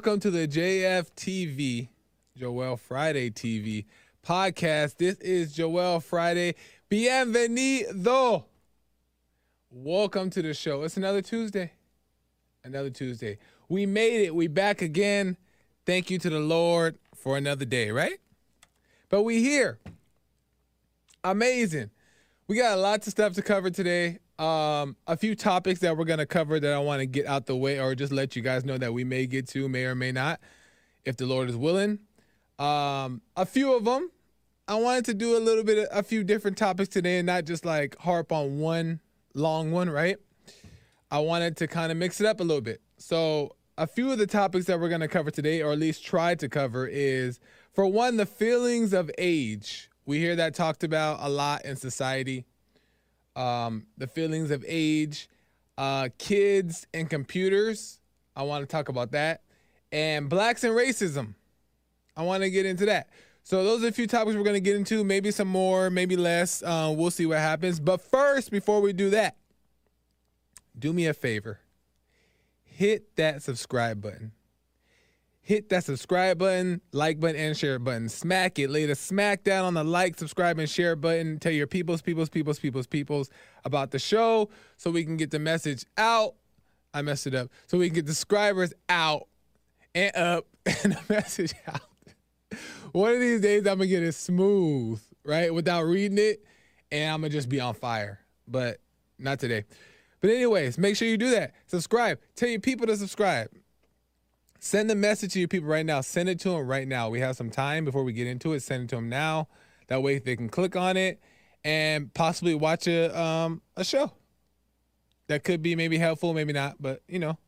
Welcome to the JFTV, Joel Friday TV podcast. This is Joel Friday. Bienvenido. Welcome to the show. It's another Tuesday. Another Tuesday. We made it. We back again. Thank you to the Lord for another day, right? But we here. Amazing. We got lots of stuff to cover today. Um, a few topics that we're gonna cover that I want to get out the way, or just let you guys know that we may get to, may or may not, if the Lord is willing. Um, a few of them. I wanted to do a little bit, of, a few different topics today, and not just like harp on one long one, right? I wanted to kind of mix it up a little bit. So, a few of the topics that we're going to cover today, or at least try to cover, is for one, the feelings of age. We hear that talked about a lot in society. Um, the feelings of age, uh, kids and computers. I want to talk about that. And blacks and racism. I want to get into that. So those are a few topics we're going to get into. Maybe some more, maybe less. Uh, we'll see what happens. But first, before we do that, do me a favor. Hit that subscribe button. Hit that subscribe button, like button, and share button. Smack it. Lay the smack down on the like, subscribe, and share button. Tell your peoples, peoples, peoples, peoples, peoples about the show so we can get the message out. I messed it up. So we can get the subscribers out and up and the message out. One of these days I'm gonna get it smooth, right? Without reading it, and I'm gonna just be on fire. But not today. But anyways, make sure you do that. Subscribe. Tell your people to subscribe. Send the message to your people right now. Send it to them right now. We have some time before we get into it. Send it to them now. That way they can click on it and possibly watch a um a show. That could be maybe helpful, maybe not, but you know,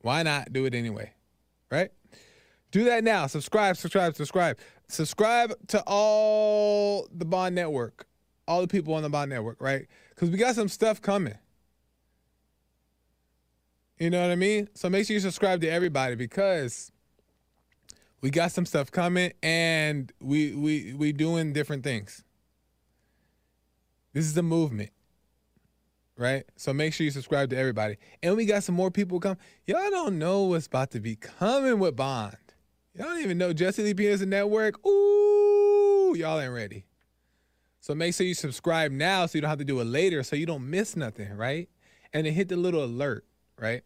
why not do it anyway? Right? Do that now. Subscribe, subscribe, subscribe. Subscribe to all the Bond Network, all the people on the Bond Network, right? Because we got some stuff coming. You know what I mean? So make sure you subscribe to everybody because we got some stuff coming and we we we doing different things. This is a movement. Right? So make sure you subscribe to everybody. And we got some more people come. Y'all don't know what's about to be coming with Bond. Y'all don't even know Jesse Lee Peterson Network. Ooh, y'all ain't ready. So make sure you subscribe now so you don't have to do it later so you don't miss nothing, right? And then hit the little alert, right?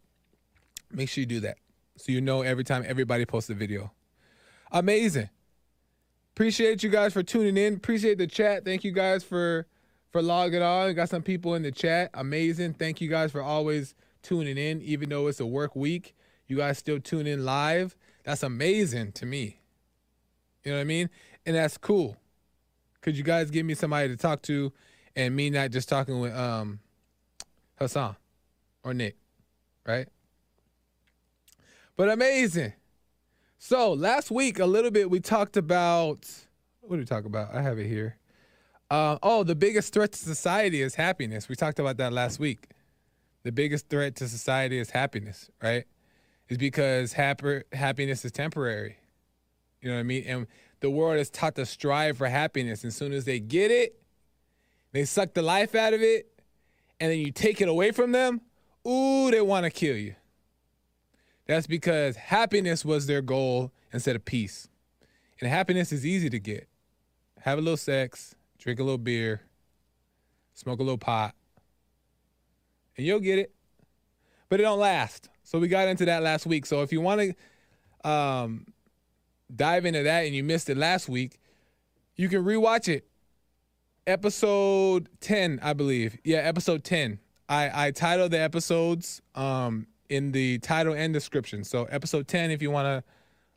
Make sure you do that so you know every time everybody posts a video. Amazing. Appreciate you guys for tuning in. Appreciate the chat. Thank you guys for for logging on. We Got some people in the chat. Amazing. Thank you guys for always tuning in, even though it's a work week. You guys still tune in live. That's amazing to me. You know what I mean? And that's cool. Could you guys give me somebody to talk to and me not just talking with um Hassan or Nick, right? But amazing. So last week, a little bit, we talked about what did we talk about? I have it here. Uh, oh, the biggest threat to society is happiness. We talked about that last week. The biggest threat to society is happiness, right? Is because happy, happiness is temporary. You know what I mean? And the world is taught to strive for happiness. As soon as they get it, they suck the life out of it, and then you take it away from them, ooh, they want to kill you. That's because happiness was their goal instead of peace. And happiness is easy to get. Have a little sex, drink a little beer, smoke a little pot, and you'll get it. But it don't last. So we got into that last week. So if you want to um, dive into that and you missed it last week, you can rewatch it. Episode 10, I believe. Yeah, episode 10. I, I titled the episodes um, in the title and description. So episode 10, if you want to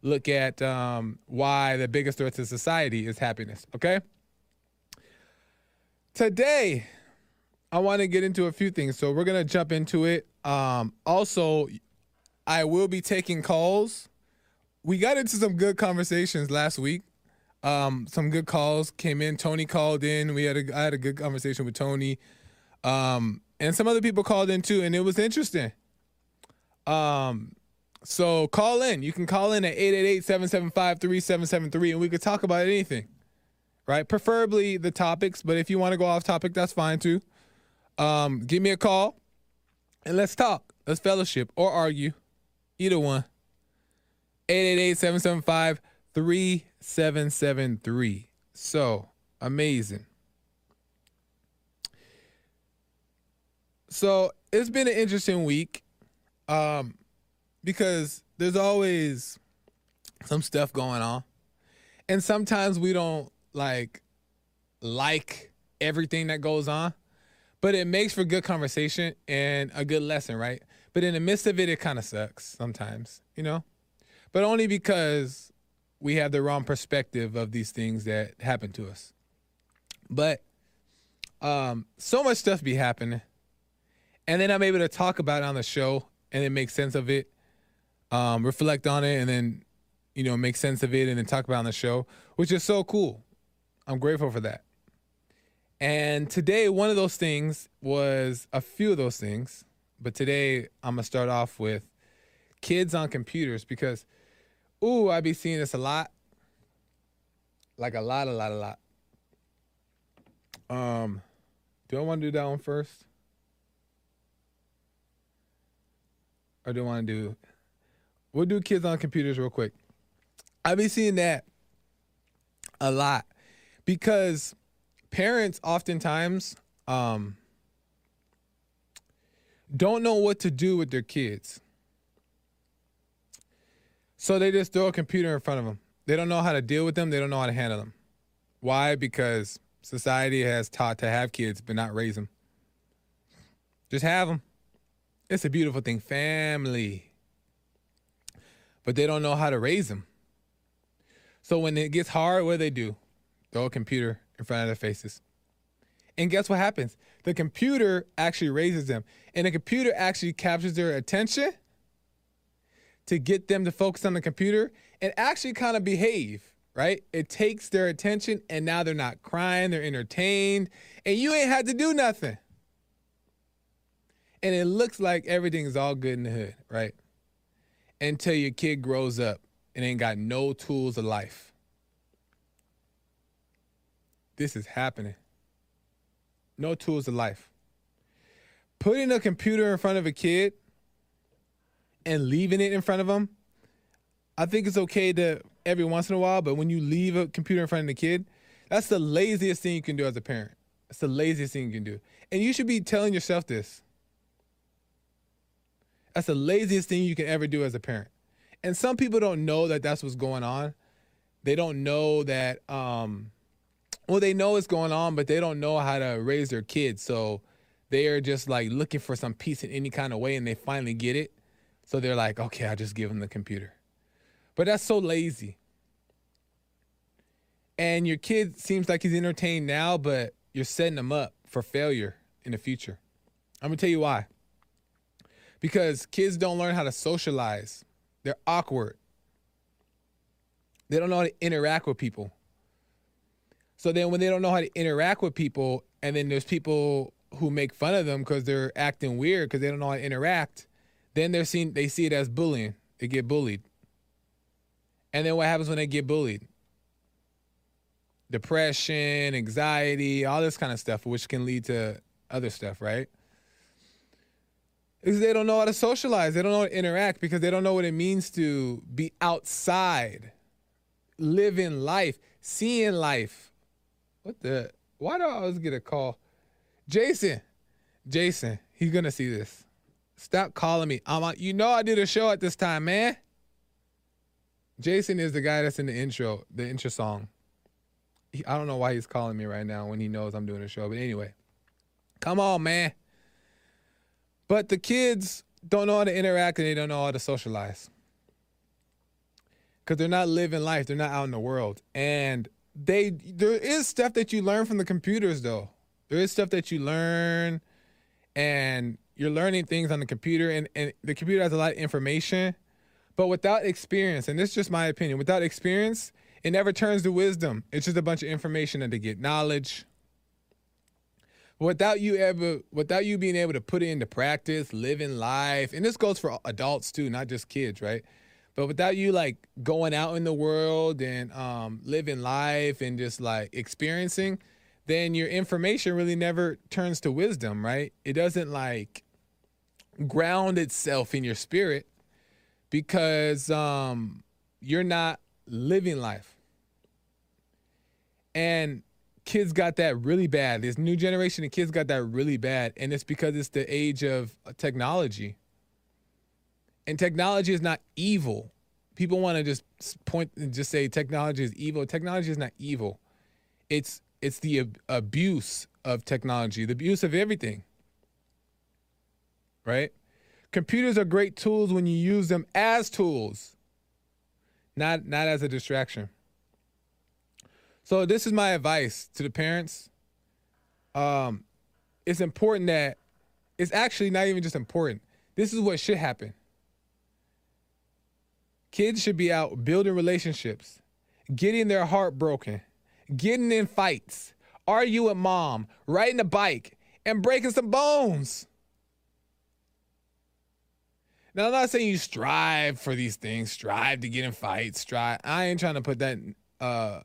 look at um, why the biggest threat to society is happiness. Okay. Today, I want to get into a few things. So we're gonna jump into it. Um, also, I will be taking calls. We got into some good conversations last week. Um, some good calls came in. Tony called in. We had a I had a good conversation with Tony. Um, and some other people called in too, and it was interesting. Um, so call in. You can call in at 888-775-3773 and we could talk about anything. Right? Preferably the topics, but if you want to go off topic, that's fine too. Um, give me a call and let's talk. Let's fellowship or argue. Either one. 888-775-3773. So amazing. So it's been an interesting week. Um, because there's always some stuff going on. And sometimes we don't like like everything that goes on, but it makes for good conversation and a good lesson, right? But in the midst of it, it kind of sucks sometimes, you know? But only because we have the wrong perspective of these things that happen to us. But um, so much stuff be happening. And then I'm able to talk about it on the show and then make sense of it um, reflect on it, and then you know make sense of it, and then talk about on the show, which is so cool. I'm grateful for that. And today, one of those things was a few of those things, but today I'm gonna start off with kids on computers because, ooh, I be seeing this a lot, like a lot, a lot, a lot. Um, do I want to do that one first? Or do I want to do We'll do kids on computers real quick. I've been seeing that a lot because parents oftentimes um, don't know what to do with their kids. So they just throw a computer in front of them. They don't know how to deal with them, they don't know how to handle them. Why? Because society has taught to have kids but not raise them. Just have them. It's a beautiful thing. Family but they don't know how to raise them. So when it gets hard, what do they do? Throw a computer in front of their faces. And guess what happens? The computer actually raises them. And the computer actually captures their attention to get them to focus on the computer and actually kind of behave, right? It takes their attention and now they're not crying, they're entertained, and you ain't had to do nothing. And it looks like everything is all good in the hood, right? until your kid grows up and ain't got no tools of life. This is happening. No tools of life. Putting a computer in front of a kid and leaving it in front of them, I think it's okay to every once in a while, but when you leave a computer in front of the kid, that's the laziest thing you can do as a parent. It's the laziest thing you can do. And you should be telling yourself this. That's the laziest thing you can ever do as a parent. And some people don't know that that's what's going on. They don't know that, um, well, they know what's going on, but they don't know how to raise their kids. So they are just like looking for some peace in any kind of way and they finally get it. So they're like, okay, I'll just give them the computer. But that's so lazy. And your kid seems like he's entertained now, but you're setting him up for failure in the future. I'm gonna tell you why because kids don't learn how to socialize. They're awkward. They don't know how to interact with people. So then when they don't know how to interact with people and then there's people who make fun of them because they're acting weird because they don't know how to interact, then they're seen they see it as bullying. They get bullied. And then what happens when they get bullied? Depression, anxiety, all this kind of stuff, which can lead to other stuff, right? Is they don't know how to socialize. They don't know how to interact because they don't know what it means to be outside, living life, seeing life. What the? Why do I always get a call? Jason, Jason, he's gonna see this. Stop calling me. I'm on, you know I did a show at this time, man. Jason is the guy that's in the intro, the intro song. He, I don't know why he's calling me right now when he knows I'm doing a show, but anyway, come on, man. But the kids don't know how to interact and they don't know how to socialize. Because they're not living life, they're not out in the world. And they there is stuff that you learn from the computers though. There is stuff that you learn and you're learning things on the computer, and, and the computer has a lot of information, but without experience, and this is just my opinion, without experience, it never turns to wisdom. It's just a bunch of information that they get knowledge. Without you ever, without you being able to put it into practice, living life, and this goes for adults too, not just kids, right? But without you like going out in the world and um, living life and just like experiencing, then your information really never turns to wisdom, right? It doesn't like ground itself in your spirit because um, you're not living life. And kids got that really bad. This new generation of kids got that really bad. And it's because it's the age of uh, technology. And technology is not evil. People want to just point and just say technology is evil. Technology is not evil. It's it's the ab- abuse of technology, the abuse of everything. Right? Computers are great tools when you use them as tools, not not as a distraction. So this is my advice to the parents. Um, it's important that it's actually not even just important. This is what should happen. Kids should be out building relationships, getting their heart broken, getting in fights, arguing with mom, riding a bike, and breaking some bones. Now, I'm not saying you strive for these things, strive to get in fights, strive. I ain't trying to put that uh,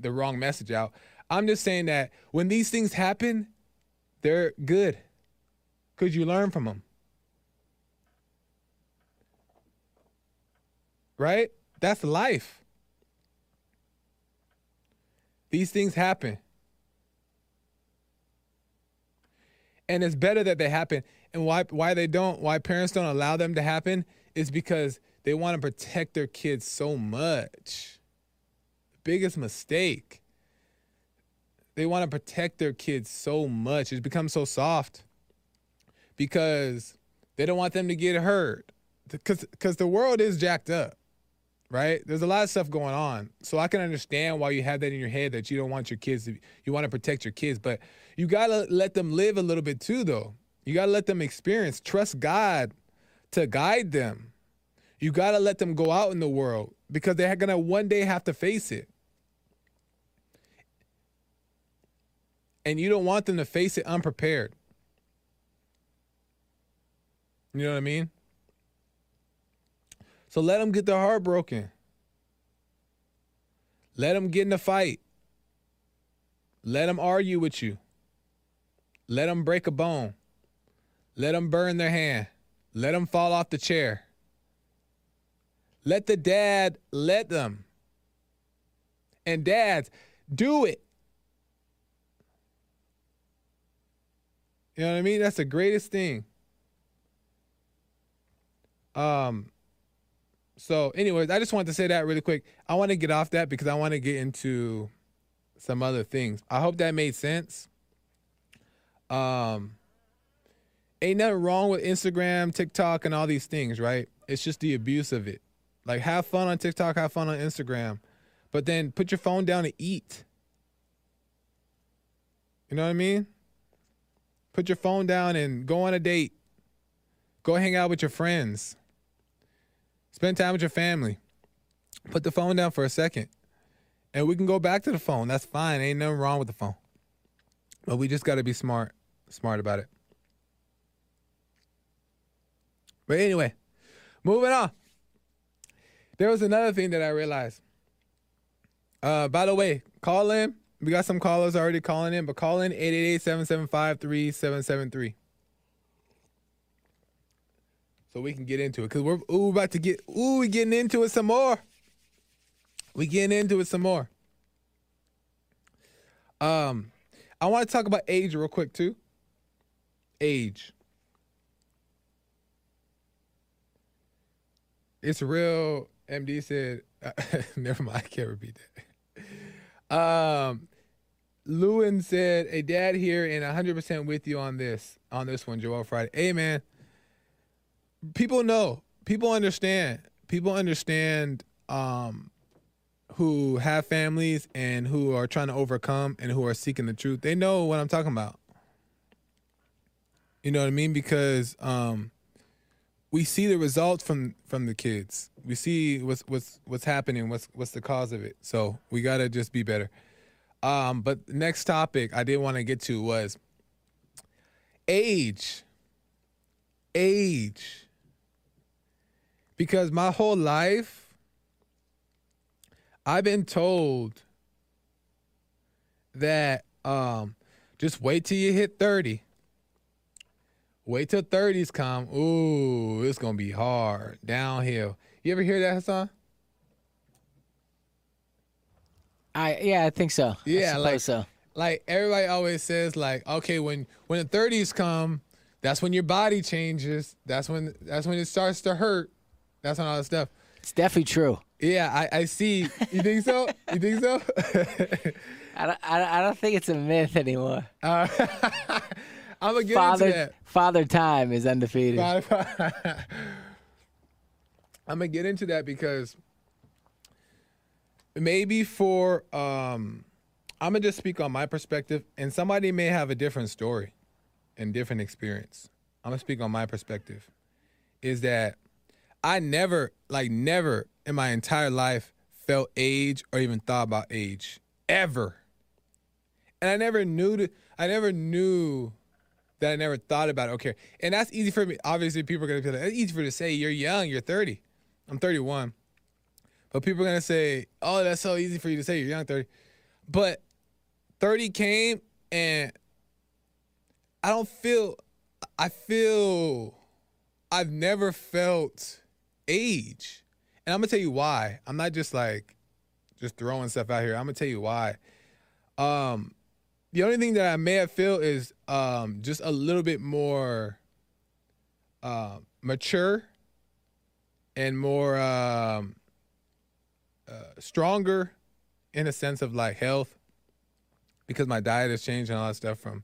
the wrong message out. I'm just saying that when these things happen, they're good because you learn from them. Right? That's life. These things happen. And it's better that they happen. And why why they don't, why parents don't allow them to happen is because they want to protect their kids so much. Biggest mistake. They want to protect their kids so much. It's become so soft because they don't want them to get hurt. Because because the world is jacked up right? There's a lot of stuff going on. So I can understand why you have that in your head that you don't want your kids to, you want to protect your kids, but you got to let them live a little bit too, though. You got to let them experience, trust God to guide them. You got to let them go out in the world because they're going to one day have to face it. And you don't want them to face it unprepared. You know what I mean? So let them get their heart broken. Let them get in a fight. Let them argue with you. Let them break a bone. Let them burn their hand. Let them fall off the chair. Let the dad let them. And dads, do it. You know what I mean? That's the greatest thing. Um, so, anyways, I just wanted to say that really quick. I want to get off that because I want to get into some other things. I hope that made sense. Um, ain't nothing wrong with Instagram, TikTok, and all these things, right? It's just the abuse of it. Like, have fun on TikTok, have fun on Instagram, but then put your phone down and eat. You know what I mean? Put your phone down and go on a date. Go hang out with your friends. Spend time with your family. Put the phone down for a second. And we can go back to the phone. That's fine. Ain't nothing wrong with the phone. But we just got to be smart, smart about it. But anyway, moving on. There was another thing that I realized. Uh, by the way, call in. We got some callers already calling in, but call in 888-775-3773 so we can get into it because we're ooh, about to get ooh we getting into it some more. We getting into it some more. Um, I want to talk about age real quick too. Age. It's real. MD said. never mind. I can't repeat that. Um, Lewin said, "A dad here and 100% with you on this on this one, Joel Friday. Hey man, people know, people understand, people understand um, who have families and who are trying to overcome and who are seeking the truth. They know what I'm talking about. You know what I mean? Because um, we see the results from from the kids. We see what's what's what's happening. What's what's the cause of it? So we gotta just be better. Um, but next topic I did want to get to was age. Age. Because my whole life, I've been told that um, just wait till you hit 30. Wait till 30s come. Ooh, it's gonna be hard. Downhill. You ever hear that Hassan? I yeah, I think so. Yeah, I like- so. Like everybody always says, like, okay, when when the 30s come, that's when your body changes. That's when that's when it starts to hurt. That's when all that stuff. It's definitely true. Yeah, I, I see. You think so? You think so? I don't, I don't, I don't think it's a myth anymore. Uh, I'm gonna get into Father that. Father Time is undefeated. I'm gonna get into that because maybe for um I'm gonna just speak on my perspective, and somebody may have a different story and different experience. I'm gonna speak on my perspective. Is that I never, like, never in my entire life felt age or even thought about age ever, and I never knew to, I never knew that I never thought about. Okay. And that's easy for me. Obviously, people are to be like, it's easy for you to say, you're young, you're 30. I'm 31. But people are to say, oh, that's so easy for you to say, you're young, 30. But 30 came and I don't feel, I feel, I've never felt age. And I'm to tell you why. I'm not just like, just throwing stuff out here. I'm to tell you why. Um, the only thing that I may have feel is um, just a little bit more uh, mature and more um, uh, stronger in a sense of like health because my diet has changed and all that stuff from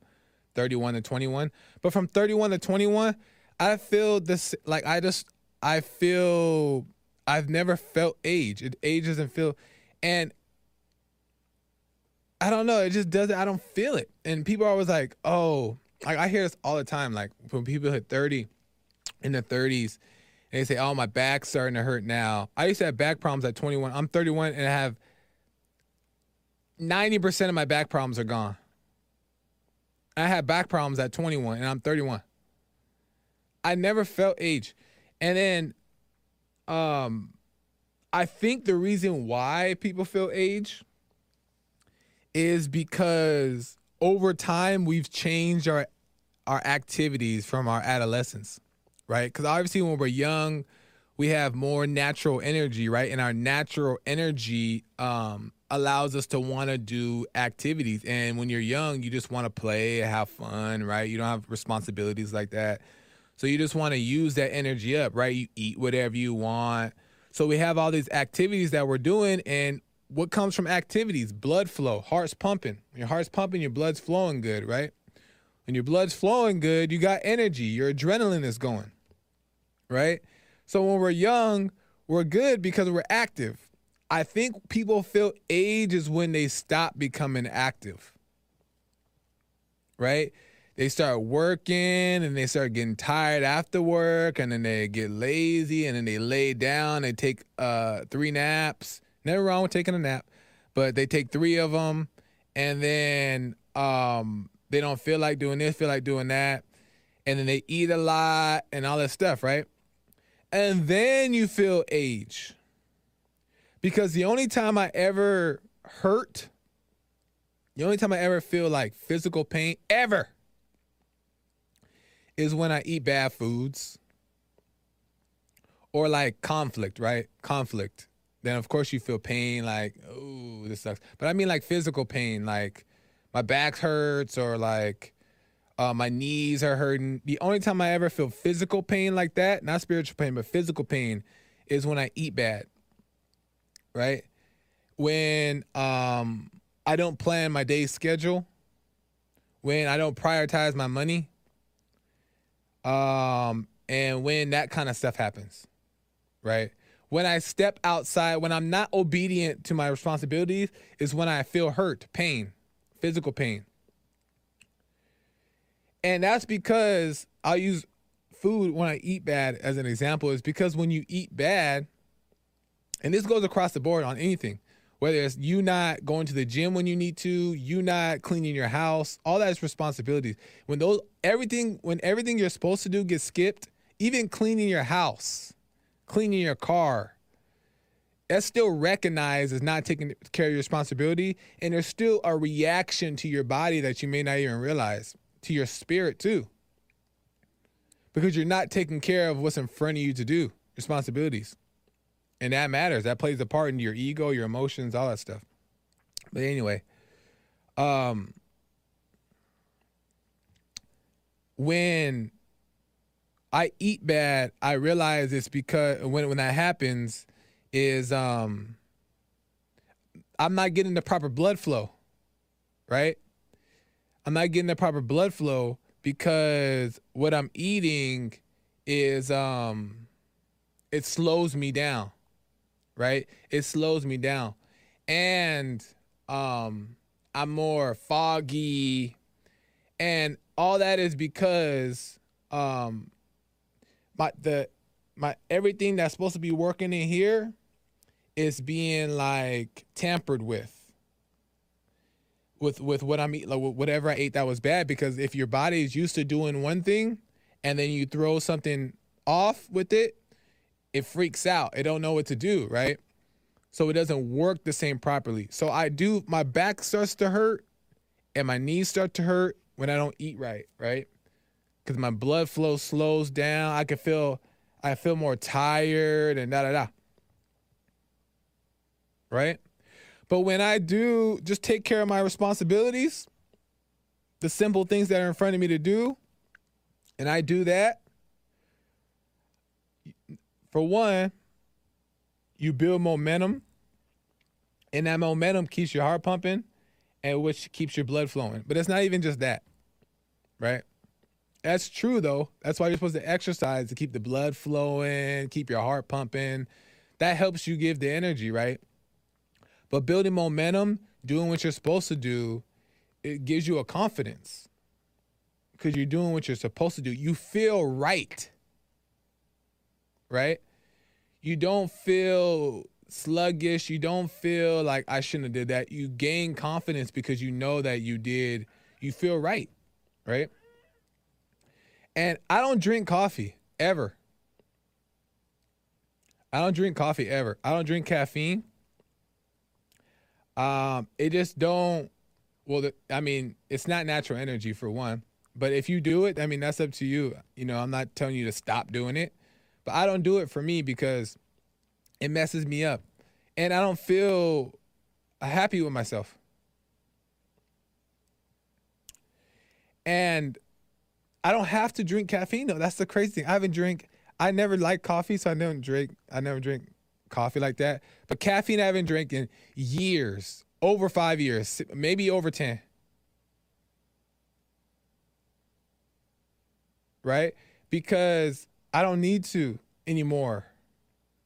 31 to 21. But from 31 to 21, I feel this like I just I feel I've never felt age. It age doesn't feel and I don't know. It just doesn't. I don't feel it. And people are always like, "Oh, like I hear this all the time. Like when people hit thirty, in their thirties, they say, "Oh, my back's starting to hurt now." I used to have back problems at twenty one. I'm thirty one, and I have ninety percent of my back problems are gone. I had back problems at twenty one, and I'm thirty one. I never felt age, and then, um, I think the reason why people feel age is because over time we've changed our our activities from our adolescence, right? Because obviously when we're young, we have more natural energy, right? And our natural energy um, allows us to want to do activities. And when you're young, you just want to play, have fun, right? You don't have responsibilities like that. So you just want to use that energy up, right? You eat whatever you want. So we have all these activities that we're doing, and what comes from activities? Blood flow, heart's pumping. When your heart's pumping, your blood's flowing good, right? When your blood's flowing good, you got energy. Your adrenaline is going, right? So when we're young, we're good because we're active. I think people feel age is when they stop becoming active, right? They start working and they start getting tired after work and then they get lazy and then they lay down. They take uh, three naps. Never wrong with taking a nap, but they take three of them and then um, they don't feel like doing this, feel like doing that. And then they eat a lot and all that stuff, right? And then you feel age. Because the only time I ever hurt, the only time I ever feel like physical pain ever is when I eat bad foods or like conflict, right? Conflict. Then of course you feel pain like, oh, this sucks. But I mean like physical pain, like my back hurts or like uh, my knees are hurting. The only time I ever feel physical pain like that, not spiritual pain, but physical pain, is when I eat bad. Right? When um I don't plan my day schedule, when I don't prioritize my money, um, and when that kind of stuff happens, right? When I step outside, when I'm not obedient to my responsibilities, is when I feel hurt, pain, physical pain. And that's because I'll use food when I eat bad as an example, is because when you eat bad, and this goes across the board on anything, whether it's you not going to the gym when you need to, you not cleaning your house, all that is responsibilities. When those everything when everything you're supposed to do gets skipped, even cleaning your house, cleaning your car, that's still recognized as not taking care of your responsibility. And there's still a reaction to your body that you may not even realize, to your spirit too. Because you're not taking care of what's in front of you to do, responsibilities. And that matters. That plays a part in your ego, your emotions, all that stuff. But anyway, um when I eat bad, I realize it's because when when that happens is um I'm not getting the proper blood flow. Right? I'm not getting the proper blood flow because what I'm eating is um it slows me down. Right? It slows me down. And um I'm more foggy and all that is because um my the my everything that's supposed to be working in here is being like tampered with with with what I'm eating, like whatever I ate that was bad. Because if your body is used to doing one thing, and then you throw something off with it, it freaks out. It don't know what to do, right? So it doesn't work the same properly. So I do. My back starts to hurt, and my knees start to hurt when I don't eat right, right? Because my blood flow slows down. I can feel I feel more tired and da da da. Right? But when I do just take care of my responsibilities, the simple things that are in front of me to do, and I do that, for one, you build momentum, and that momentum keeps your heart pumping, and which keeps your blood flowing. But it's not even just that, right? That's true though. That's why you're supposed to exercise to keep the blood flowing, keep your heart pumping. That helps you give the energy, right? But building momentum, doing what you're supposed to do, it gives you a confidence because you're doing what you're supposed to do. You feel right, right? You don't feel sluggish. You don't feel like I shouldn't have did that. You gain confidence because you know that you did. You feel right, right? And I don't drink coffee ever. I don't drink coffee ever. I don't drink caffeine. Um, it just don't. Well, the, I mean, it's not natural energy for one. But if you do it, I mean, that's up to you. You know, I'm not telling you to stop doing it, but I don't do it for me because it messes me up, and I don't feel happy with myself. And I don't have to drink caffeine though. That's the crazy thing. I haven't drink. I never liked coffee, so I never drink. I never drink coffee like that. But caffeine, I haven't drank in years, over five years, maybe over ten. Right? Because I don't need to anymore.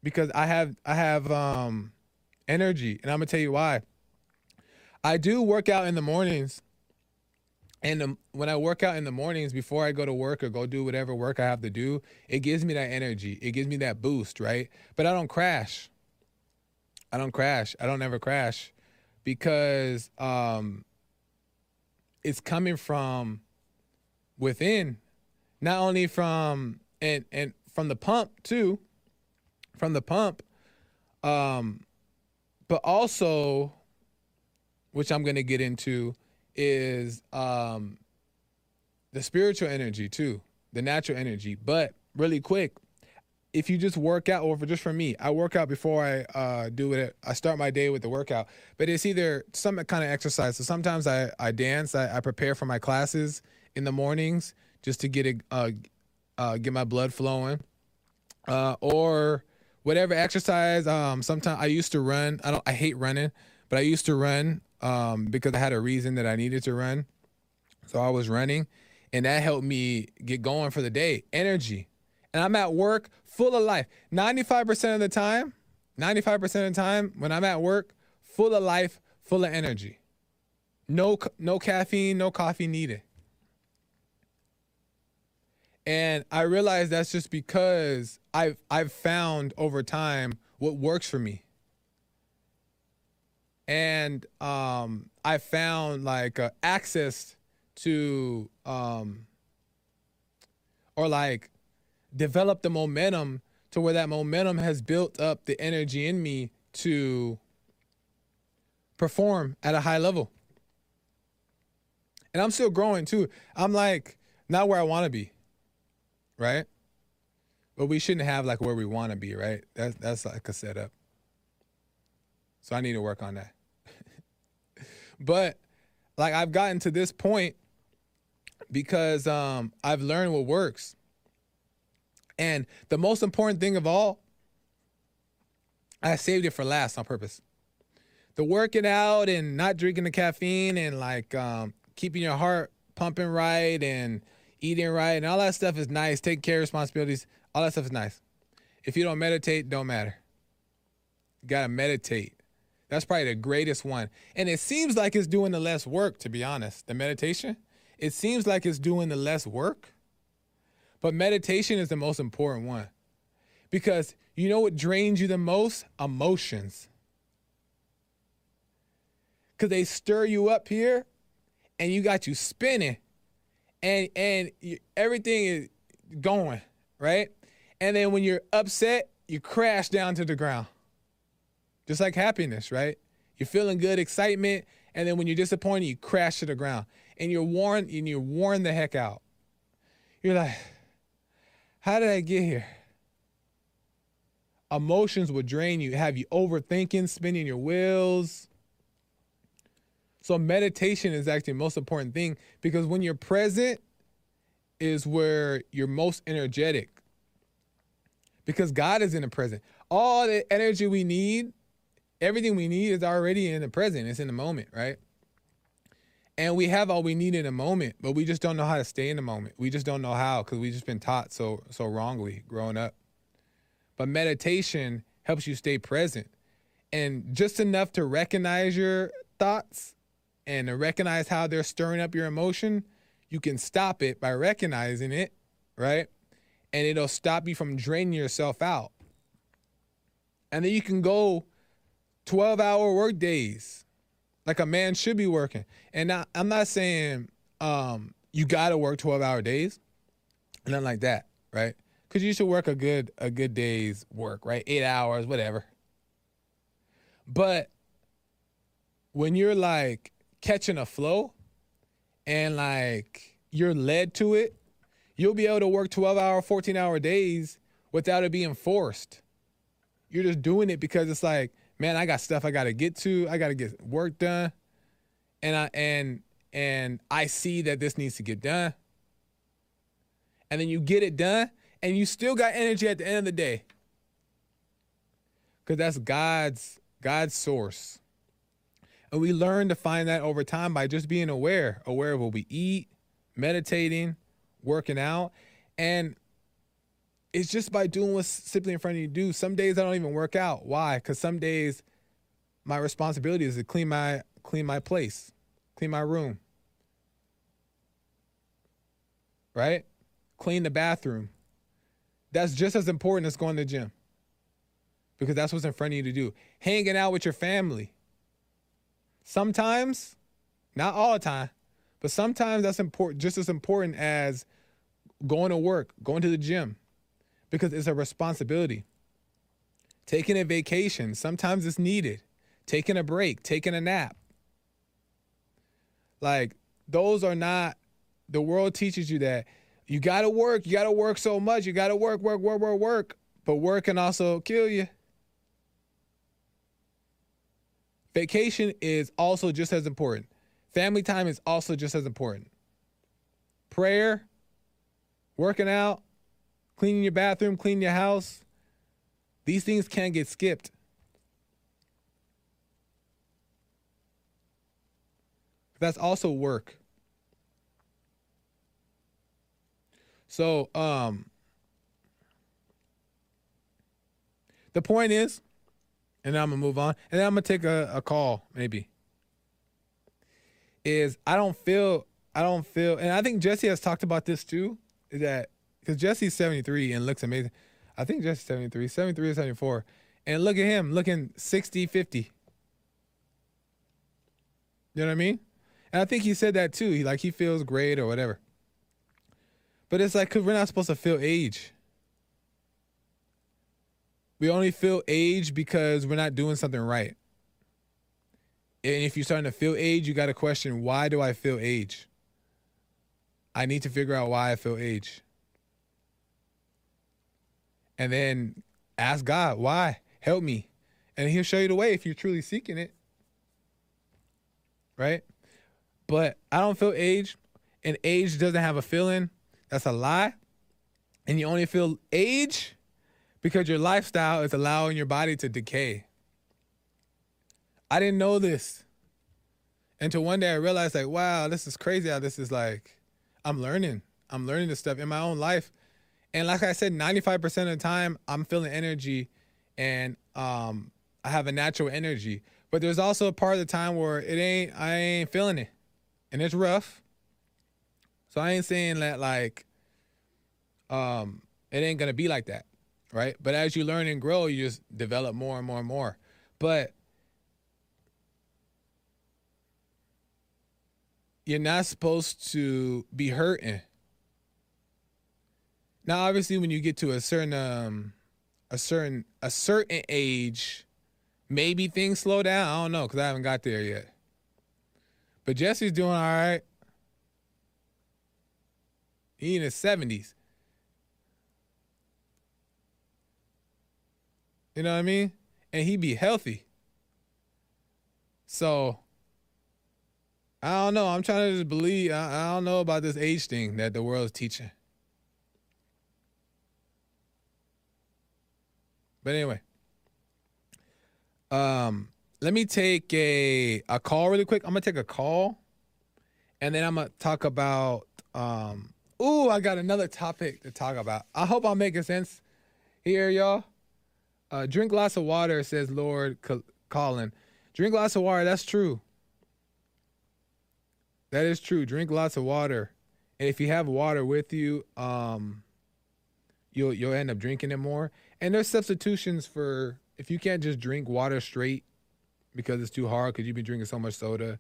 Because I have I have um energy, and I'm gonna tell you why. I do work out in the mornings and um, when I work out in the mornings before I go to work or go do whatever work I have to do, it gives me that energy. It gives me that boost, right? But I don't crash. I don't crash. I don't ever crash because um, it's coming from within, not only from and and from the pump too, from the pump, um, but also, which I'm gonna get into is um, the spiritual energy too, the natural energy. But really quick, if you just work out, or for just for me, I work out before I uh, do it. I start my day with the workout, but it's either some kind of exercise. So sometimes I, I dance. I, I prepare for my classes in the mornings just to get it, uh, uh, get my blood flowing, uh, or whatever exercise. Um, sometimes I used to run. I don't. I hate running, but I used to run um, because I had a reason that I needed to run. So I was running, and that helped me get going for the day. Energy. And I'm at work full of life. 95% of the time, 95% of the time when I'm at work, full of life, full of energy. No, no caffeine, no coffee needed. And I realize that's just because I've I've found over time what works for me. And um, I found like uh, access to um, or like develop the momentum to where that momentum has built up the energy in me to perform at a high level. And I'm still growing too. I'm like not where I want to be. Right? But we shouldn't have like where we want to be, right? That's that's like a setup. So I need to work on that. But like I've gotten to this point because um I've learned what works. And the most important thing of all, I saved it for last on purpose. The working out and not drinking the caffeine and like um, keeping your heart pumping right and eating right and all that stuff is nice. Take care of responsibilities. All that stuff is nice. If you don't meditate, don't matter. You gotta meditate. That's probably the greatest one. And it seems like it's doing the less work, to be honest. The meditation, it seems like it's doing the less work. But meditation is the most important one. Because you know what drains you the most? Emotions. Because they stir you up here and you got you spinning and and you, everything is going, right? And then when you're upset, you crash down to the ground. Just like happiness, right? You're feeling good, excitement, and then when you're disappointed, you crash to the ground. And you're worn and you're worn the heck out. You're like, how did I get here? Emotions will drain you, have you overthinking, spinning your wheels. So meditation is actually the most important thing because when you're present is where you're most energetic. Because God is in the present. All the energy we need, everything we need is already in the present. It's in the moment, right? And we have all we need in a moment, but we just don't know how to stay in the moment. We just don't know how because we've just been taught so so wrongly growing up. But meditation helps you stay present. And just enough to recognize your thoughts and to recognize how they're stirring up your emotion, you can stop it by recognizing it, right? And it'll stop you from draining yourself out. And then you can go 12 hour work days like a man should be working. And now, I'm not saying um, you got to work 12 hour days, nothing like that, right? Because you should work a good a good day's work, right? Eight hours, whatever. But when you're like catching a flow and like you're led to it, you'll be able to work 12 hour, 14 hour days without it being forced. You're just doing it because it's like, man, I got stuff I got to get to. I got to get work done. And I and and I see that this needs to get done. And then you get it done and you still got energy at the end of the day. Cuz that's God's God's source. And we learn to find that over time by just being aware, aware of what we eat, meditating, working out. And it's just by doing what's simply in front of you to do. Some days I don't even work out. Why? Because some days my responsibility is to clean my clean my place, clean my room. Right? Clean the bathroom. That's just as important as going to the gym. Because that's what's in front of you to do. Hanging out with your family. Sometimes, not all the time, but sometimes that's important, just as important as going to work, going to the gym, because it's a responsibility. Taking a vacation, sometimes it's needed. Taking a break, taking a nap. Like, those are not, the world teaches you that you gotta work, you gotta work so much, you gotta work, work, work, work, work, but work can also kill you. Vacation is also just as important. Family time is also just as important. Prayer, working out, cleaning your bathroom, cleaning your house, these things can't get skipped. That's also work. So, um, the point is, and I'm gonna move on, and I'm gonna take a, a call maybe. Is I don't feel I don't feel, and I think Jesse has talked about this too. Is that because Jesse's 73 and looks amazing. I think Jesse's 73, 73 or 74. And look at him looking 60, 50. You know what I mean? And I think he said that too. He like he feels great or whatever. But it's like cause we're not supposed to feel age. We only feel age because we're not doing something right. And if you're starting to feel age, you got to question why do I feel age? I need to figure out why I feel age. And then ask God, why? Help me. And he'll show you the way if you're truly seeking it. Right? But I don't feel age, and age doesn't have a feeling. That's a lie. And you only feel age because your lifestyle is allowing your body to decay. I didn't know this until one day I realized, like, wow, this is crazy how this is like, I'm learning. I'm learning this stuff in my own life. And like I said, 95% of the time, I'm feeling energy and um, I have a natural energy. But there's also a part of the time where it ain't, I ain't feeling it. And it's rough. So I ain't saying that like um, it ain't gonna be like that right? But as you learn and grow, you just develop more and more and more. But you're not supposed to be hurting. Now, obviously, when you get to a certain um, a certain a certain age, maybe things slow down. I don't know because I haven't got there yet. But Jesse's doing all right. He in his seventies. You know what I mean? And he be healthy. So I don't know. I'm trying to just believe. I, I don't know about this age thing that the world's teaching. But anyway, um, let me take a a call really quick. I'm gonna take a call, and then I'm gonna talk about. Um, ooh, I got another topic to talk about. I hope I'm making sense here, y'all. Uh, drink lots of water, says Lord Colin. Drink lots of water. That's true. That is true. Drink lots of water, and if you have water with you, um, you'll you'll end up drinking it more. And there's substitutions for if you can't just drink water straight because it's too hard because you've been drinking so much soda.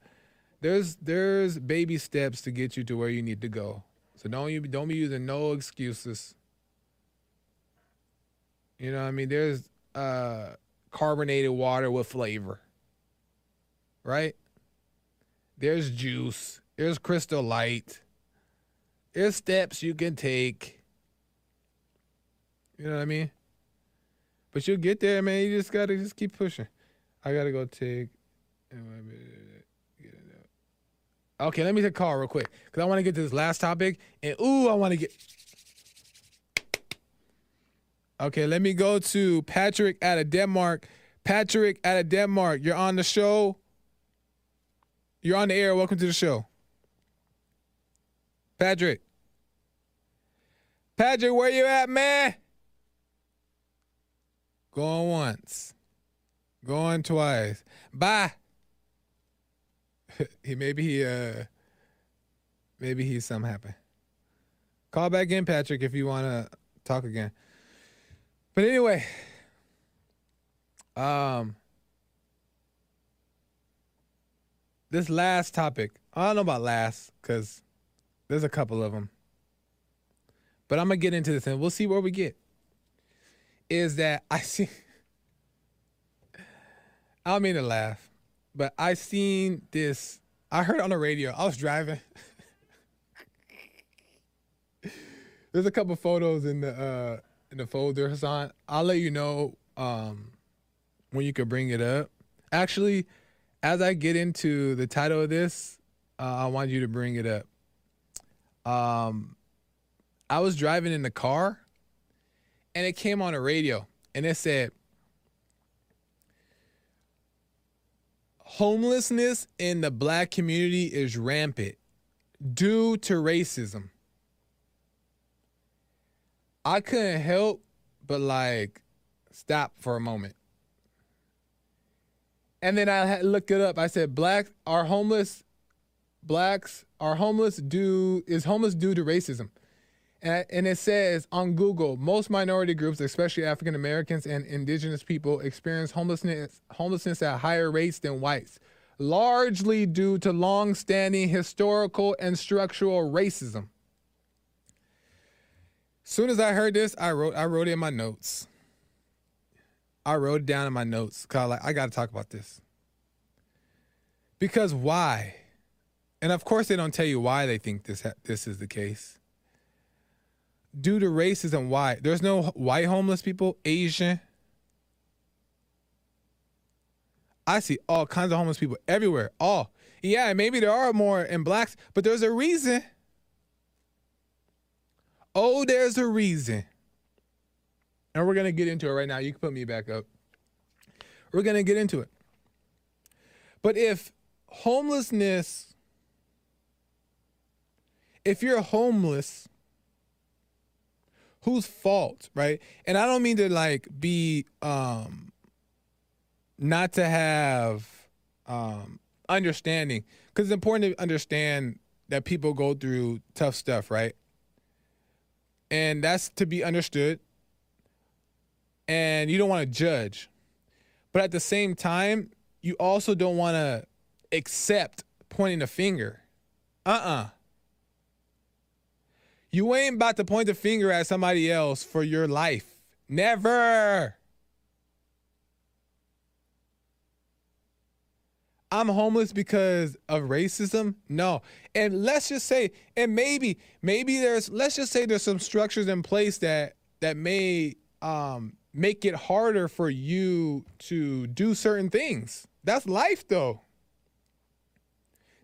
There's there's baby steps to get you to where you need to go. So don't you don't be using no excuses. You know, what I mean, there's uh, carbonated water with flavor, right? There's juice. There's crystal light. There's steps you can take. You know what I mean? But you'll get there, man. You just gotta just keep pushing. I gotta go take. Okay, let me take a call real quick because I want to get to this last topic. And ooh, I want to get. Okay, let me go to Patrick out of Denmark. Patrick out of Denmark, you're on the show. You're on the air. Welcome to the show. Patrick. Patrick, where you at, man? Going once. Going twice. Bye. he maybe he uh maybe he's something happened. Call back in, Patrick, if you wanna talk again. But anyway, um, this last topic, I don't know about last because there's a couple of them, but I'm gonna get into this and we'll see where we get. Is that I see? I don't mean to laugh, but I seen this. I heard on the radio. I was driving. There's a couple photos in the uh, in the folder, Hassan. I'll let you know um, when you could bring it up. Actually, as I get into the title of this, uh, I want you to bring it up. Um, I was driving in the car, and it came on the radio, and it said, "Homelessness in the black community is rampant due to racism." I couldn't help but like stop for a moment. And then I looked it up. I said, "Black are homeless. Blacks are homeless due is homeless due to racism." And, it says on Google, most minority groups, especially African Americans and indigenous people, experience homelessness homelessness at higher rates than whites, largely due to long-standing historical and structural racism. Soon as I heard this, I wrote I wrote it in my notes. I wrote it down in my notes cause like I got to talk about this. Because why? And of course, they don't tell you why they think this ha- this is the case. Due to racism, why? There's no white homeless people, Asian. I see all kinds of homeless people everywhere. All. Yeah, maybe there are more in blacks, but there's a reason. Oh, there's a reason. And we're going to get into it right now. You can put me back up. We're going to get into it. But if homelessness, if you're homeless, whose fault, right? And I don't mean to like be um not to have um understanding because it's important to understand that people go through tough stuff, right? And that's to be understood. And you don't want to judge. But at the same time, you also don't want to accept pointing a finger. Uh-uh. You ain't about to point the finger at somebody else for your life. Never. I'm homeless because of racism? No. And let's just say, and maybe, maybe there's, let's just say there's some structures in place that that may um, make it harder for you to do certain things. That's life, though.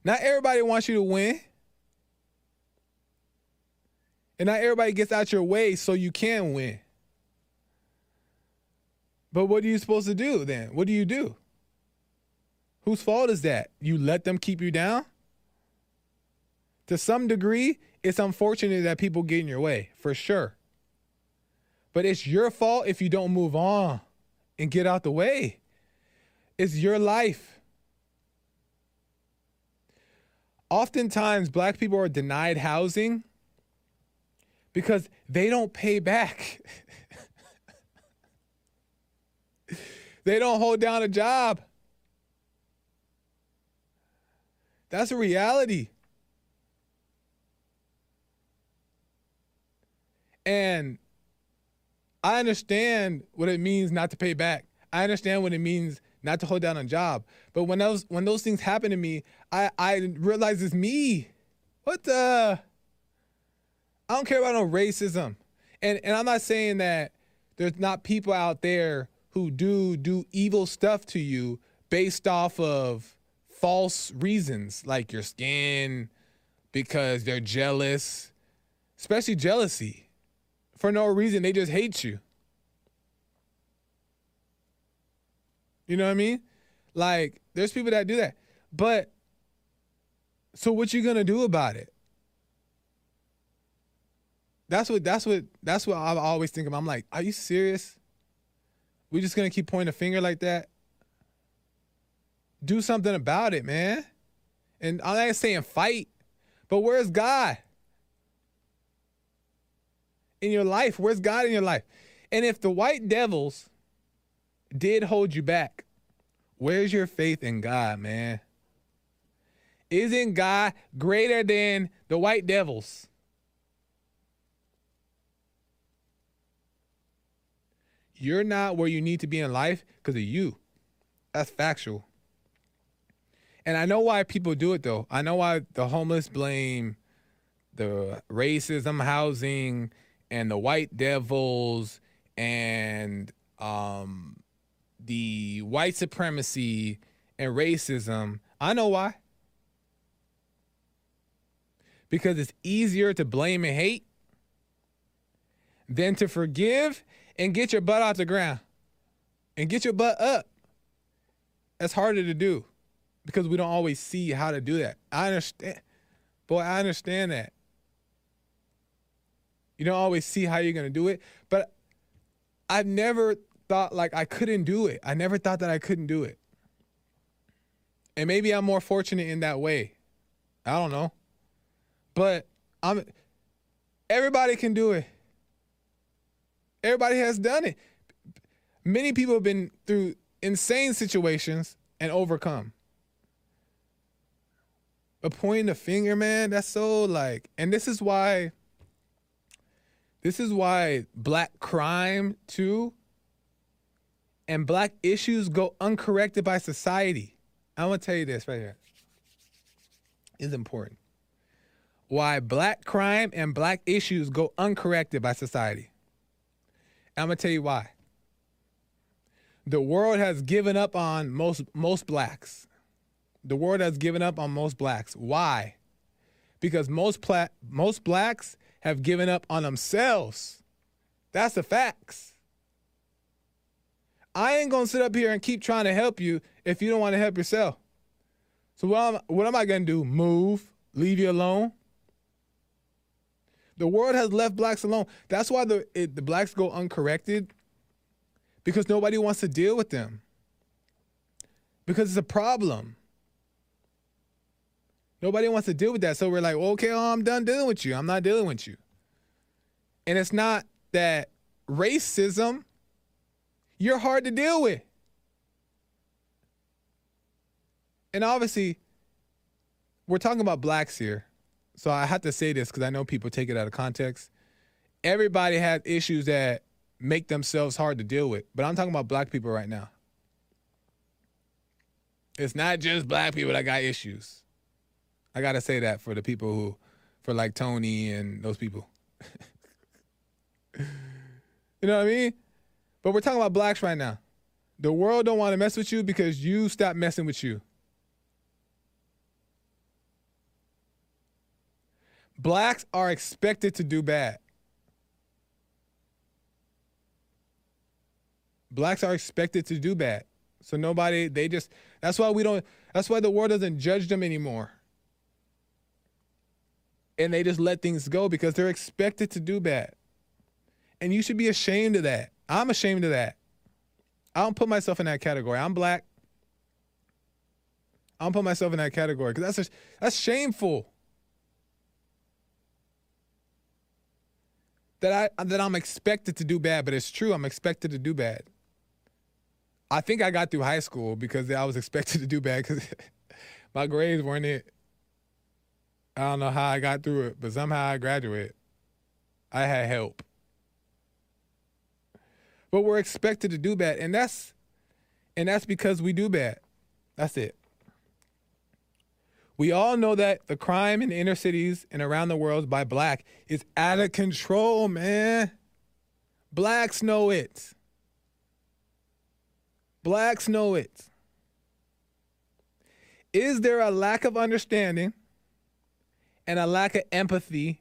Not everybody wants you to win. And not everybody gets out your way so you can win. But what are you supposed to do then? What do you do? Whose fault is that? You let them keep you down? To some degree, it's unfortunate that people get in your way, for sure. But it's your fault if you don't move on and get out the way. It's your life. Oftentimes, black people are denied housing because they don't pay back. they don't hold down a job. That's a reality. And I understand what it means not to pay back. I understand what it means not to hold down a job. But when those when those things happen to me, I I realize it's me. What the? I don't care about no racism. And and I'm not saying that there's not people out there who do do evil stuff to you based off of false reasons like your skin because they're jealous, especially jealousy. For no reason, they just hate you. You know what I mean? Like there's people that do that. But so what you going to do about it? That's what that's what that's what I always think of. I'm like, are you serious? We just gonna keep pointing a finger like that? Do something about it, man. And I'm not saying fight, but where's God? In your life, where's God in your life? And if the white devils did hold you back, where's your faith in God, man? Isn't God greater than the white devils? You're not where you need to be in life because of you. That's factual. And I know why people do it though. I know why the homeless blame the racism, housing, and the white devils and um, the white supremacy and racism. I know why. Because it's easier to blame and hate than to forgive and get your butt off the ground and get your butt up. That's harder to do because we don't always see how to do that. I understand. Boy, I understand that. You don't always see how you're going to do it, but I've never thought like I couldn't do it. I never thought that I couldn't do it. And maybe I'm more fortunate in that way. I don't know. But I'm Everybody can do it. Everybody has done it. Many people have been through insane situations and overcome. But pointing the finger, man, that's so like, and this is why, this is why black crime too and black issues go uncorrected by society. I'm gonna tell you this right here. Is important. Why black crime and black issues go uncorrected by society. I'm gonna tell you why. The world has given up on most most blacks. The world has given up on most blacks. Why? Because most pla- most blacks have given up on themselves. That's the facts. I ain't gonna sit up here and keep trying to help you if you don't want to help yourself. So what am, what am I gonna do? Move? Leave you alone? The world has left blacks alone. That's why the it, the blacks go uncorrected because nobody wants to deal with them. Because it's a problem. Nobody wants to deal with that. So we're like, okay, oh, I'm done dealing with you. I'm not dealing with you. And it's not that racism, you're hard to deal with. And obviously, we're talking about blacks here. So I have to say this because I know people take it out of context. Everybody has issues that make themselves hard to deal with, but I'm talking about black people right now. It's not just black people that got issues. I gotta say that for the people who, for like Tony and those people. you know what I mean? But we're talking about blacks right now. The world don't want to mess with you because you stop messing with you. Blacks are expected to do bad. Blacks are expected to do bad. So nobody, they just, that's why we don't, that's why the world doesn't judge them anymore. And they just let things go because they're expected to do bad. And you should be ashamed of that. I'm ashamed of that. I don't put myself in that category. I'm black. I don't put myself in that category because that's, that's shameful. That I that I'm expected to do bad, but it's true. I'm expected to do bad. I think I got through high school because I was expected to do bad because my grades weren't it. I don't know how I got through it, but somehow I graduated. I had help. But we're expected to do bad, and that's and that's because we do bad. That's it. We all know that the crime in the inner cities and around the world by black is out of control, man. Blacks know it. Blacks know it. Is there a lack of understanding and a lack of empathy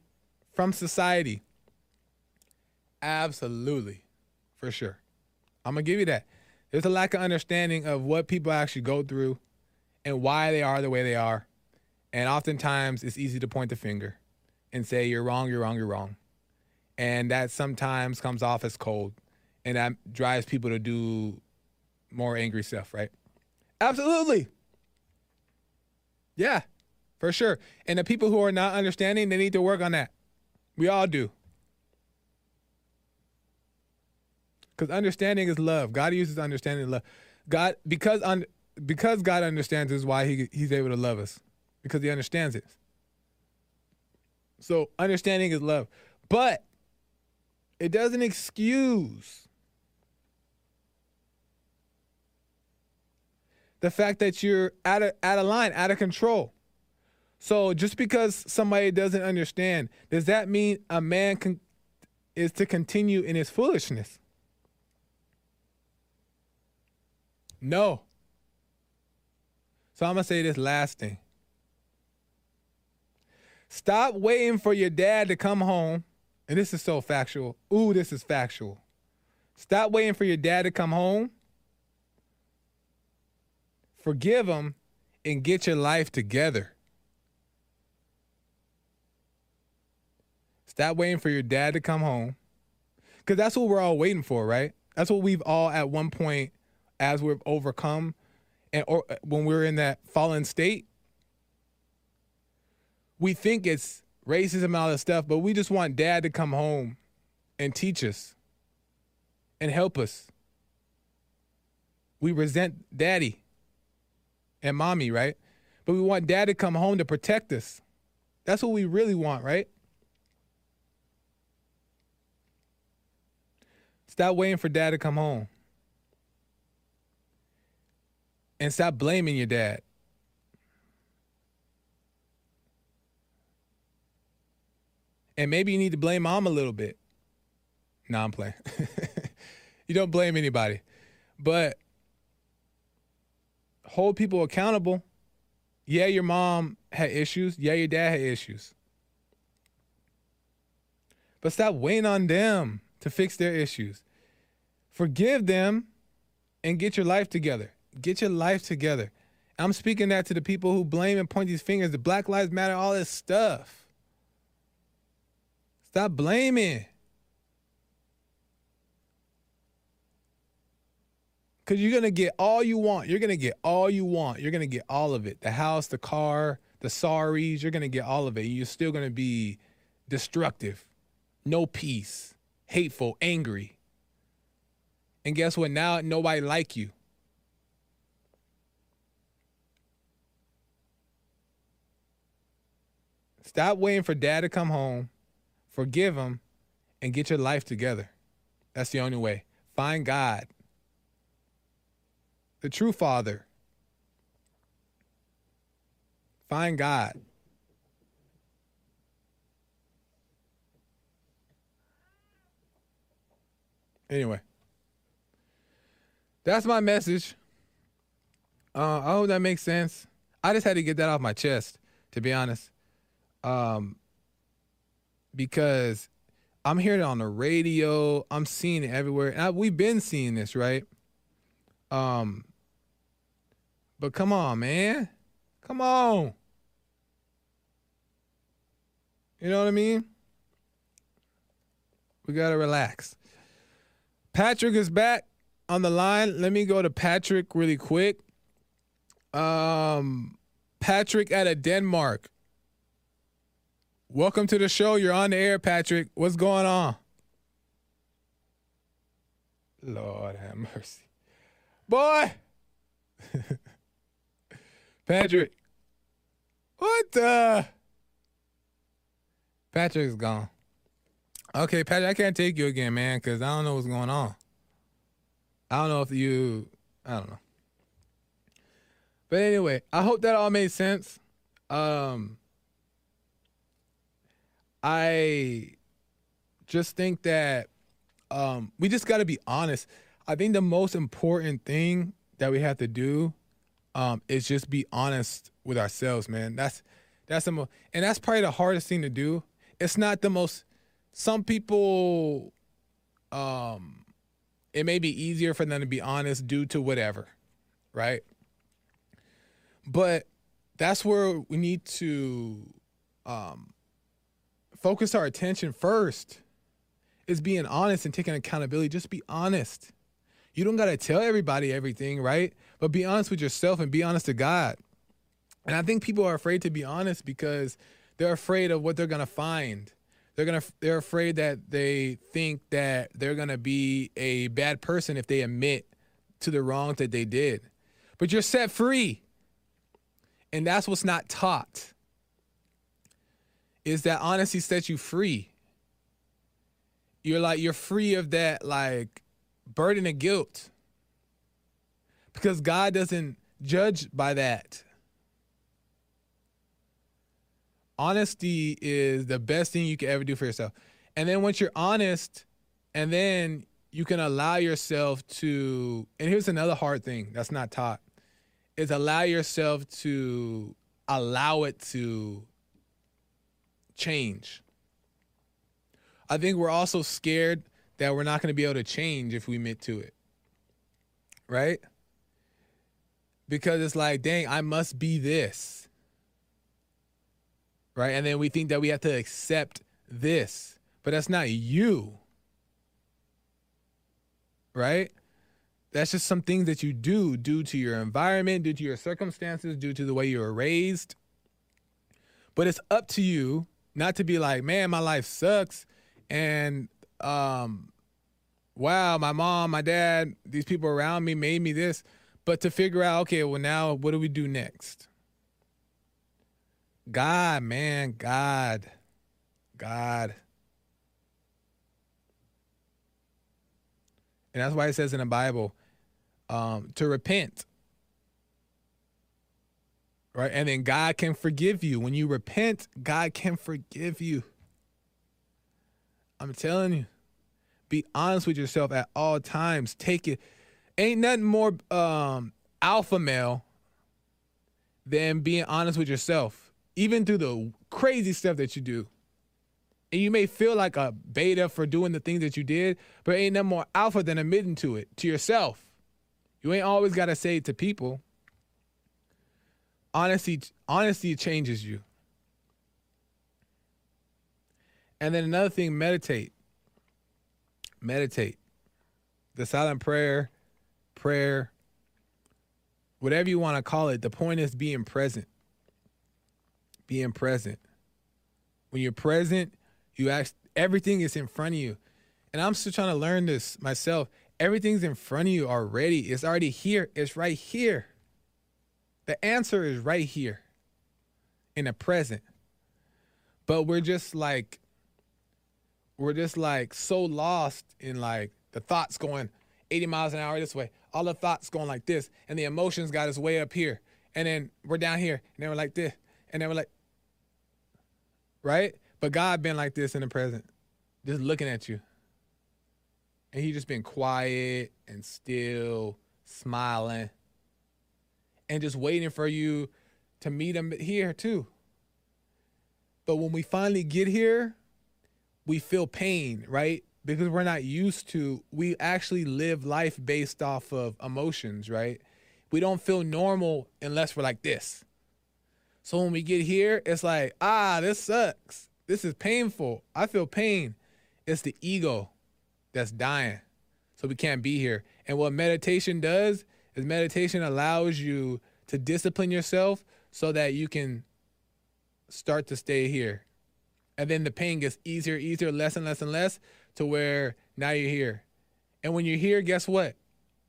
from society? Absolutely, for sure. I'm going to give you that. There's a lack of understanding of what people actually go through and why they are the way they are. And oftentimes it's easy to point the finger and say, you're wrong, you're wrong, you're wrong. And that sometimes comes off as cold and that drives people to do more angry stuff, right? Absolutely. Yeah, for sure. And the people who are not understanding, they need to work on that. We all do. Because understanding is love. God uses understanding and love. God, because un, because God understands is why he, he's able to love us because he understands it. So understanding is love. But it doesn't excuse the fact that you're out of out of line, out of control. So just because somebody doesn't understand, does that mean a man can, is to continue in his foolishness? No. So I'm gonna say this last thing. Stop waiting for your dad to come home. And this is so factual. Ooh, this is factual. Stop waiting for your dad to come home. Forgive him and get your life together. Stop waiting for your dad to come home. Because that's what we're all waiting for, right? That's what we've all at one point, as we've overcome, and or when we're in that fallen state, we think it's racism and all this stuff, but we just want dad to come home and teach us and help us. We resent daddy and mommy, right? But we want dad to come home to protect us. That's what we really want, right? Stop waiting for dad to come home. And stop blaming your dad. And maybe you need to blame mom a little bit. No, I'm playing. you don't blame anybody. But hold people accountable. Yeah, your mom had issues. Yeah, your dad had issues. But stop waiting on them to fix their issues. Forgive them and get your life together. Get your life together. I'm speaking that to the people who blame and point these fingers, the Black Lives Matter, all this stuff. Stop blaming. Because you're going to get all you want. You're going to get all you want. You're going to get all of it the house, the car, the sorries. You're going to get all of it. You're still going to be destructive, no peace, hateful, angry. And guess what? Now nobody like you. Stop waiting for dad to come home, forgive him, and get your life together. That's the only way. Find God, the true Father. Find God. Anyway, that's my message. Uh, I hope that makes sense. I just had to get that off my chest, to be honest um, because I'm hearing it on the radio. I'm seeing it everywhere, and I, we've been seeing this, right? Um, but come on, man, come on. You know what I mean? We gotta relax. Patrick is back on the line. Let me go to Patrick really quick. Um, Patrick out of Denmark. Welcome to the show. You're on the air, Patrick. What's going on? Lord have mercy. Boy! Patrick. What the? Patrick's gone. Okay, Patrick, I can't take you again, man, because I don't know what's going on. I don't know if you, I don't know. But anyway, I hope that all made sense. Um, I just think that um, we just got to be honest. I think the most important thing that we have to do um, is just be honest with ourselves, man. That's that's the most, and that's probably the hardest thing to do. It's not the most. Some people, um, it may be easier for them to be honest due to whatever, right? But that's where we need to um, focus our attention first is being honest and taking accountability. Just be honest. You don't got to tell everybody everything, right? But be honest with yourself and be honest to God. And I think people are afraid to be honest because they're afraid of what they're going to find. They're going to they're afraid that they think that they're going to be a bad person if they admit to the wrongs that they did. But you're set free. And that's what's not taught is that honesty sets you free. You're like you're free of that like burden of guilt. Because God doesn't judge by that. Honesty is the best thing you can ever do for yourself. And then once you're honest, and then you can allow yourself to, and here's another hard thing that's not taught, is allow yourself to allow it to change. I think we're also scared that we're not going to be able to change if we admit to it. Right? Because it's like, dang, I must be this. Right? And then we think that we have to accept this, but that's not you. Right? That's just some things that you do due to your environment, due to your circumstances, due to the way you were raised. But it's up to you Not to be like, man, my life sucks, and um, wow, my mom, my dad, these people around me made me this, but to figure out, okay, well now what do we do next? God, man, God, God. And that's why it says in the Bible um, to repent. Right? And then God can forgive you. When you repent, God can forgive you. I'm telling you. Be honest with yourself at all times. Take it. Ain't nothing more um, alpha male than being honest with yourself, even through the crazy stuff that you do. And you may feel like a beta for doing the things that you did, but ain't nothing more alpha than admitting to it to yourself. You ain't always got to say it to people. Honesty, honesty changes you. And then another thing, meditate. Meditate. The silent prayer, prayer, whatever you want to call it, the point is being present. Being present. When you're present, you ask everything is in front of you. And I'm still trying to learn this myself. Everything's in front of you already. It's already here. It's right here. The answer is right here in the present. But we're just like we're just like so lost in like the thoughts going 80 miles an hour this way. All the thoughts going like this and the emotions got us way up here. And then we're down here and then we're like this and then we're like right? But God been like this in the present, just looking at you. And he just been quiet and still, smiling, and just waiting for you to meet him here too. But when we finally get here, we feel pain, right? Because we're not used to, we actually live life based off of emotions, right? We don't feel normal unless we're like this. So when we get here, it's like, ah, this sucks. This is painful. I feel pain. It's the ego that's dying. So we can't be here. And what meditation does is meditation allows you to discipline yourself so that you can start to stay here. And then the pain gets easier, easier, less and less and less to where now you're here. And when you're here, guess what?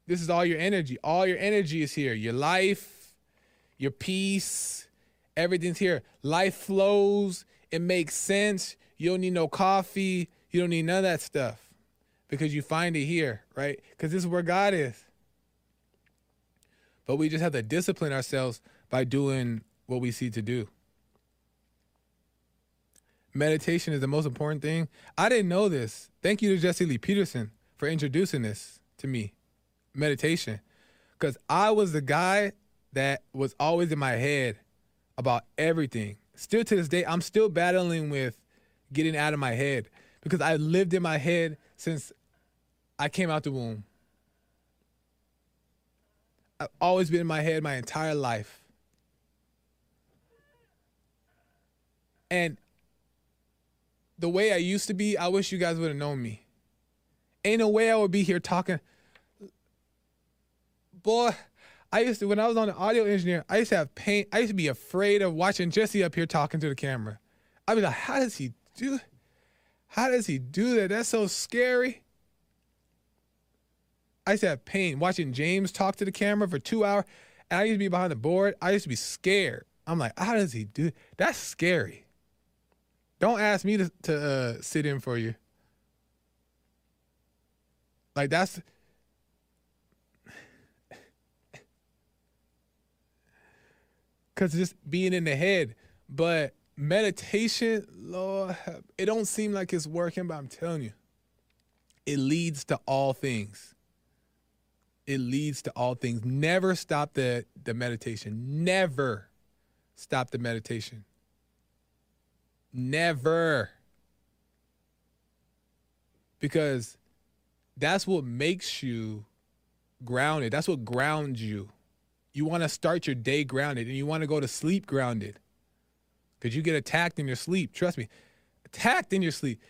This is all your energy. All your energy is here. Your life, your peace, Everything's here. Life flows. It makes sense. You don't need no coffee. You don't need none of that stuff because you find it here, right? Because this is where God is. But we just have to discipline ourselves by doing what we see to do. Meditation is the most important thing. I didn't know this. Thank you to Jesse Lee Peterson for introducing this to me. Meditation. Because I was the guy that was always in my head about everything. Still to this day, I'm still battling with getting out of my head because I lived in my head since I came out the womb. I've always been in my head my entire life. And the way I used to be, I wish you guys would have known me. Ain't no way I would be here talking. Boy, I used to when I was on the audio engineer, I used to have pain. I used to be afraid of watching Jesse up here talking to the camera. I'd be like, how does he do? How does he do that? That's so scary. I used to have pain watching James talk to the camera for two hours. And I used to be behind the board. I used to be scared. I'm like, how does he do? That's scary. Don't ask me to, to uh, sit in for you. Like that's because just being in the head. But meditation, Lord, it don't seem like it's working, but I'm telling you, it leads to all things. It leads to all things. Never stop the, the meditation. Never stop the meditation. Never. Because that's what makes you grounded. That's what grounds you. You want to start your day grounded and you want to go to sleep grounded. Because you get attacked in your sleep. Trust me. Attacked in your sleep.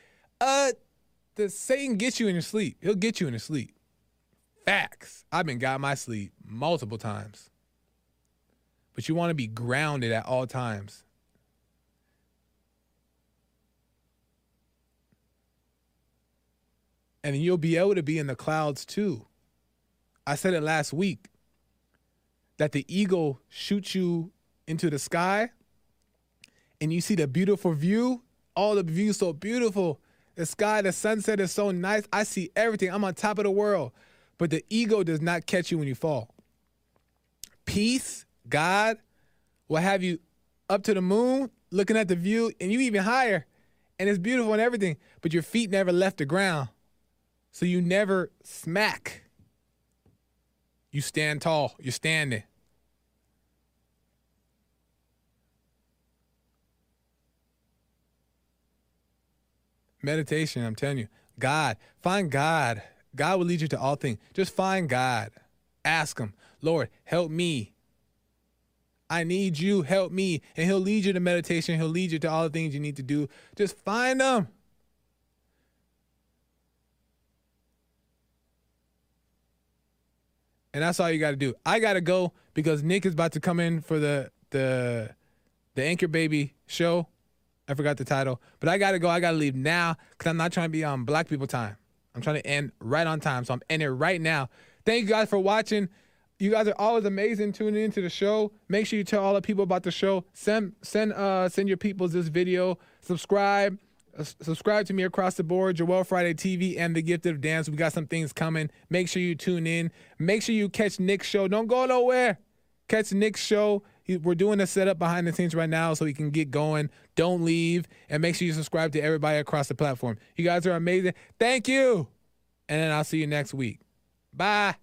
Uh the Satan gets you in your sleep. He'll get you in your sleep. Facts. I've been got my sleep multiple times. But you want to be grounded at all times. And you'll be able to be in the clouds too. I said it last week that the eagle shoots you into the sky and you see the beautiful view. All the views so beautiful. The sky, the sunset is so nice. I see everything. I'm on top of the world. But the ego does not catch you when you fall. Peace, God will have you up to the moon, looking at the view, and you even higher. And it's beautiful and everything, but your feet never left the ground. So you never smack. You stand tall. You're standing. Meditation, I'm telling you. God, find God. God will lead you to all things. Just find God. Ask Him, Lord, help me. I need you, help me. And He'll lead you to meditation. He'll lead you to all the things you need to do. Just find Him. And that's all you got to do. I got to go because Nick is about to come in for the the the Anchor Baby show. I forgot the title, but I got to go. I got to leave now because I'm not trying to be on Black People time. I'm trying to end right on time, so I'm ending right now. Thank you guys for watching. You guys are always amazing tuning into the show. Make sure you tell all the people about the show. Send send uh send your peoples this video. Subscribe. Uh, subscribe to me across the board, Joel Friday TV and The Gift of Dance. We got some things coming. Make sure you tune in. Make sure you catch Nick's show. Don't go nowhere. Catch Nick's show. We're doing a setup behind the scenes right now so he can get going. Don't leave. And make sure you subscribe to everybody across the platform. You guys are amazing. Thank you. And then I'll see you next week. Bye.